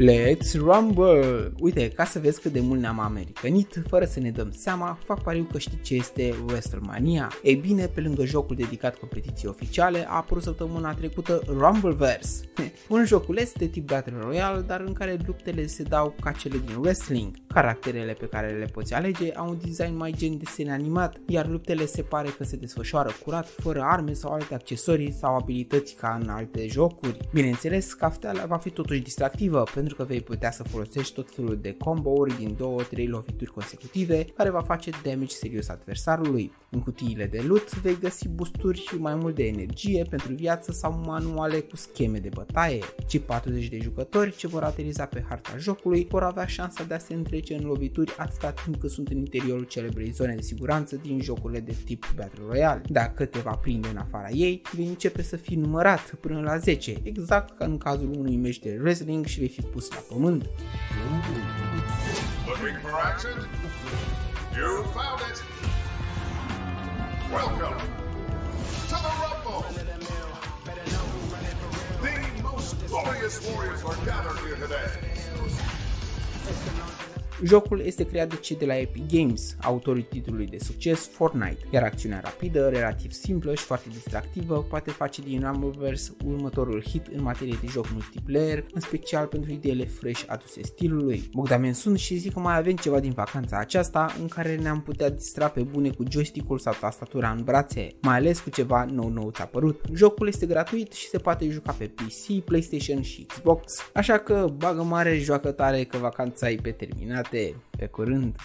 Let's Rumble! Uite, ca să vezi cât de mult ne-am americanit, fără să ne dăm seama, fac pariu că știi ce este WrestleMania. Ei bine, pe lângă jocul dedicat competiției oficiale, a apărut săptămâna trecută Rumbleverse. Un joculeț de tip Battle Royale, dar în care luptele se dau ca cele din wrestling. Caracterele pe care le poți alege au un design mai gen desen animat, iar luptele se pare că se desfășoară curat, fără arme sau alte accesorii sau abilități ca în alte jocuri. Bineînțeles, cafteala va fi totuși distractivă, pentru că vei putea să folosești tot felul de combo-uri din 2-3 lovituri consecutive, care va face damage serios adversarului. În cutiile de loot vei găsi boosturi și mai mult de energie pentru viață sau manuale cu scheme de bătaie. Cei 40 de jucători ce vor ateriza pe harta jocului vor avea șansa de a se întrece în lovituri atâta timp cât sunt în interiorul celebrei zone de siguranță din jocurile de tip Battle Royale. Dacă te va prinde în afara ei, vei începe să fii numărat până la 10, exact ca în cazul unui meci de wrestling și vei fi pus Looking for action? You found it! Welcome to the Rumble! The most glorious warriors are gathered here today. Jocul este creat de cei de la Epic Games, autorii titlului de succes Fortnite, iar acțiunea rapidă, relativ simplă și foarte distractivă poate face din Rumbleverse următorul hit în materie de joc multiplayer, în special pentru ideile fresh aduse stilului. Bogdamen sunt și zic că mai avem ceva din vacanța aceasta în care ne-am putea distra pe bune cu joystick-ul sau tastatura în brațe, mai ales cu ceva nou-nou ți-a apărut. Jocul este gratuit și se poate juca pe PC, PlayStation și Xbox, așa că bagă mare, joacă tare că vacanța e pe terminat. Pe curând!